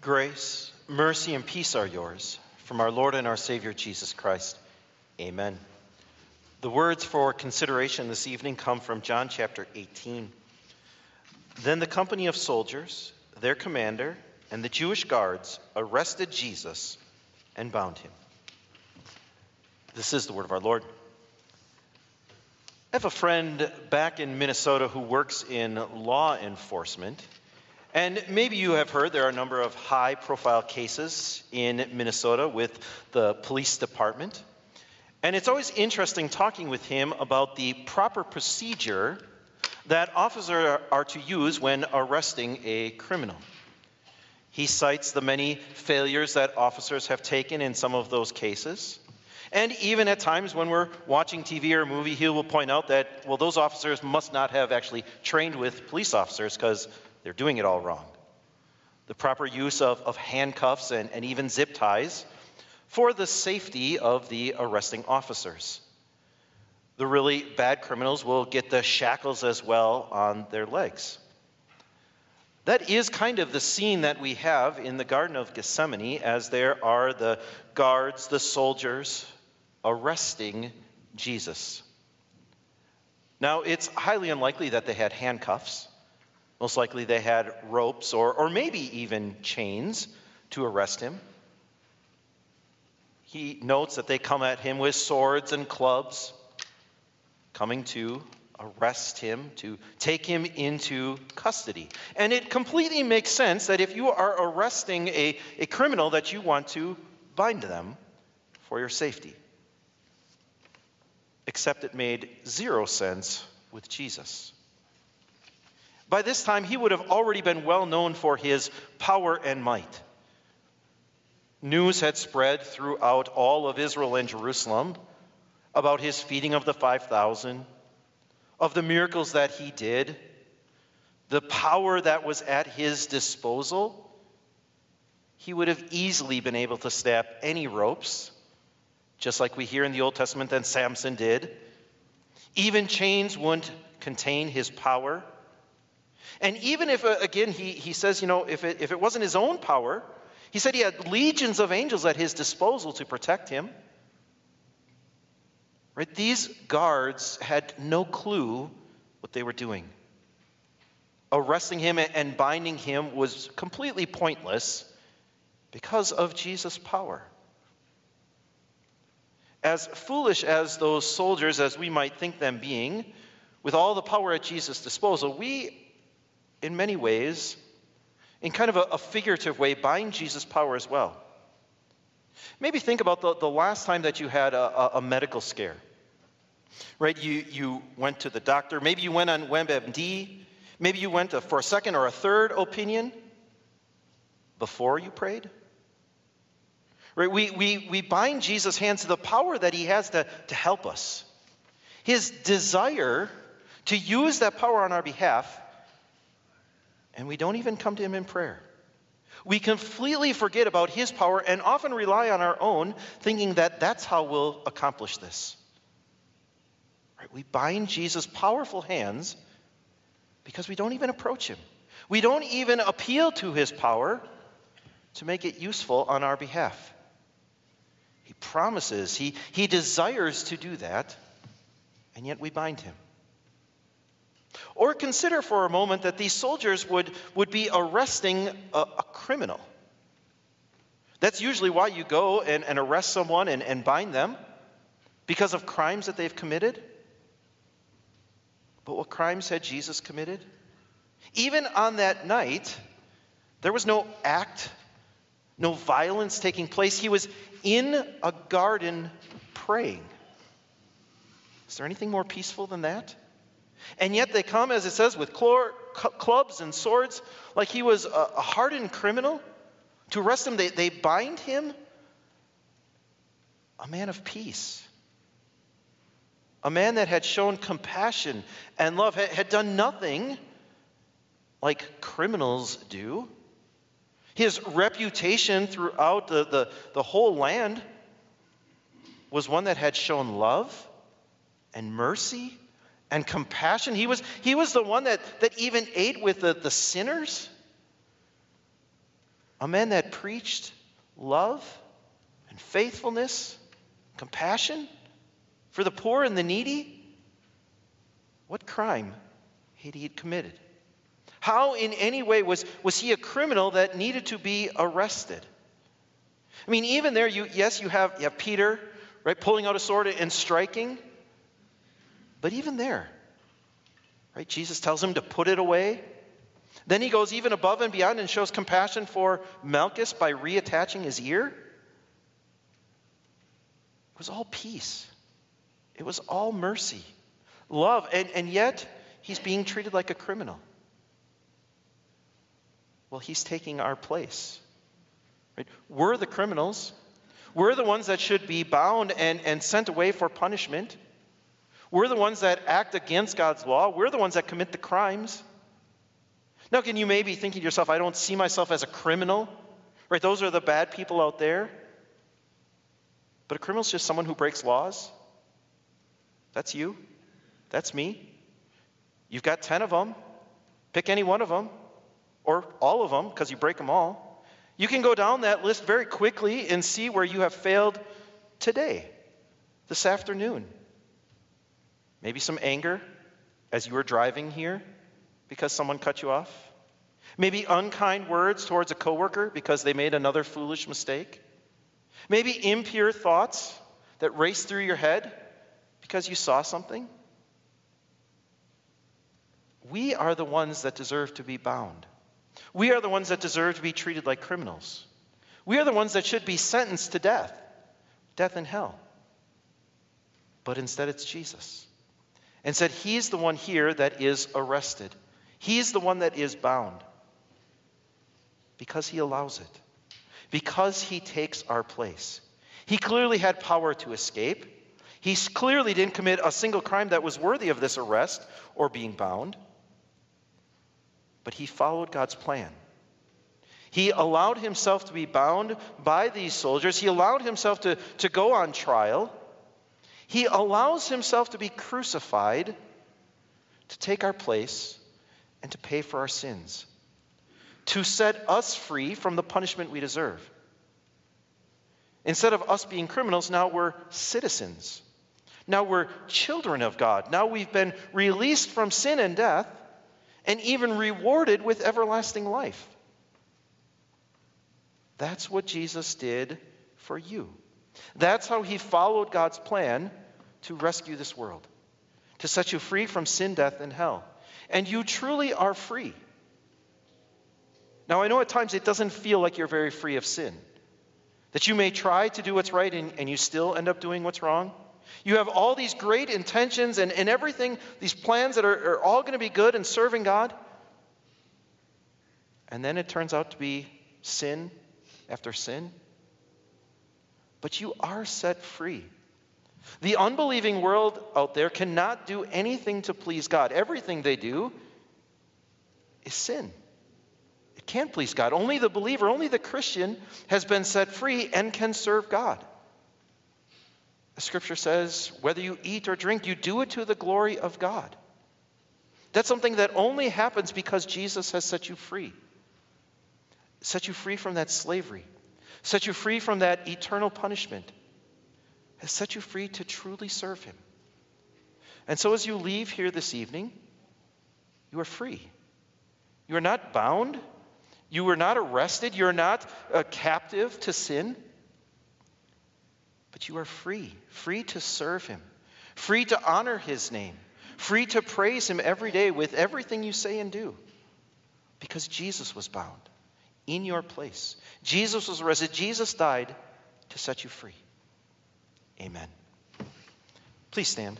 Grace, mercy, and peace are yours from our Lord and our Savior Jesus Christ. Amen. The words for consideration this evening come from John chapter 18. Then the company of soldiers, their commander, and the Jewish guards arrested Jesus and bound him. This is the word of our Lord. I have a friend back in Minnesota who works in law enforcement. And maybe you have heard there are a number of high profile cases in Minnesota with the police department. And it's always interesting talking with him about the proper procedure that officers are to use when arresting a criminal. He cites the many failures that officers have taken in some of those cases. And even at times when we're watching TV or a movie, he will point out that, well, those officers must not have actually trained with police officers because they're doing it all wrong. The proper use of, of handcuffs and, and even zip ties for the safety of the arresting officers. The really bad criminals will get the shackles as well on their legs. That is kind of the scene that we have in the Garden of Gethsemane as there are the guards, the soldiers arresting Jesus. Now, it's highly unlikely that they had handcuffs. Most likely they had ropes or, or maybe even chains to arrest him. He notes that they come at him with swords and clubs, coming to arrest him, to take him into custody. And it completely makes sense that if you are arresting a, a criminal that you want to bind them for your safety. Except it made zero sense with Jesus. By this time, he would have already been well known for his power and might. News had spread throughout all of Israel and Jerusalem about his feeding of the 5,000, of the miracles that he did, the power that was at his disposal. He would have easily been able to snap any ropes, just like we hear in the Old Testament that Samson did. Even chains wouldn't contain his power. And even if, uh, again, he, he says, you know, if it, if it wasn't his own power, he said he had legions of angels at his disposal to protect him. Right? These guards had no clue what they were doing. Arresting him and binding him was completely pointless because of Jesus' power. As foolish as those soldiers, as we might think them being, with all the power at Jesus' disposal, we in many ways, in kind of a, a figurative way, bind Jesus' power as well. Maybe think about the, the last time that you had a, a, medical scare. Right? You, you went to the doctor. Maybe you went on WebMD. Maybe you went for a second or a third opinion before you prayed. Right? We, we, we bind Jesus' hands to the power that he has to, to help us. His desire to use that power on our behalf and we don't even come to Him in prayer. We completely forget about His power and often rely on our own, thinking that that's how we'll accomplish this. Right? We bind Jesus' powerful hands because we don't even approach Him. We don't even appeal to His power to make it useful on our behalf. He promises, He, he desires to do that, and yet we bind Him. Or consider for a moment that these soldiers would, would be arresting a, a criminal. That's usually why you go and, and arrest someone and, and bind them because of crimes that they've committed. But what crimes had Jesus committed? Even on that night, there was no act, no violence taking place. He was in a garden praying. Is there anything more peaceful than that? And yet they come, as it says, with clubs and swords, like he was a hardened criminal. To arrest him, they, they bind him. A man of peace. A man that had shown compassion and love, had, had done nothing like criminals do. His reputation throughout the, the, the whole land was one that had shown love and mercy and compassion. He was, he was the one that, that even ate with the, the sinners. a man that preached love and faithfulness, compassion for the poor and the needy? What crime had he committed? How, in any way, was, was he a criminal that needed to be arrested? I mean, even there, you, yes, you have, you have Peter, right, pulling out a sword and striking. But even there, right, Jesus tells him to put it away. Then he goes even above and beyond and shows compassion for Malchus by reattaching his ear. It was all peace, it was all mercy, love, and, and yet he's being treated like a criminal. Well, he's taking our place. Right? We're the criminals. We're the ones that should be bound and, and sent away for punishment. We're the ones that act against God's law. We're the ones that commit the crimes. Now, can you maybe thinking to yourself, I don't see myself as a criminal? Right? Those are the bad people out there. But a criminal is just someone who breaks laws. That's you. That's me. You've got 10 of them. Pick any one of them, or all of them, because you break them all. You can go down that list very quickly and see where you have failed today, this afternoon. Maybe some anger as you were driving here because someone cut you off. Maybe unkind words towards a coworker because they made another foolish mistake. Maybe impure thoughts that race through your head because you saw something. We are the ones that deserve to be bound. We are the ones that deserve to be treated like criminals. We are the ones that should be sentenced to death, death in hell. But instead, it's Jesus. And said, He's the one here that is arrested. He's the one that is bound because he allows it, because he takes our place. He clearly had power to escape. He clearly didn't commit a single crime that was worthy of this arrest or being bound. But he followed God's plan. He allowed himself to be bound by these soldiers. He allowed himself to, to go on trial. He allows himself to be crucified to take our place and to pay for our sins, to set us free from the punishment we deserve. Instead of us being criminals, now we're citizens. Now we're children of God. Now we've been released from sin and death and even rewarded with everlasting life. That's what Jesus did for you. That's how he followed God's plan to rescue this world, to set you free from sin, death, and hell and you truly are free. Now, I know at times it doesn't feel like you're very free of sin, that you may try to do what's right and, and you still end up doing what's wrong. You have all these great intentions and, and everything, these plans that are, are all going to be good and serving God. And then it turns out to be sin after sin. But you are set free. The unbelieving world out there cannot do anything to please God. Everything they do is sin. It can't please God. Only the believer, only the Christian has been set free and can serve God. The scripture says, whether you eat or drink, you do it to the glory of God. That's something that only happens because Jesus has set you free. Set you free from that slavery, set you free from that eternal punishment has set you free to truly serve Him. And so, as you leave here this evening, you are free. You are not bound. You are not arrested. You're not a captive to sin. But you are free, free to serve Him, free to honor His name, free to praise Him every day with everything you say and do. Because Jesus was bound in your place. Jesus was arrested. Jesus died to set you free. Amen. Please stand.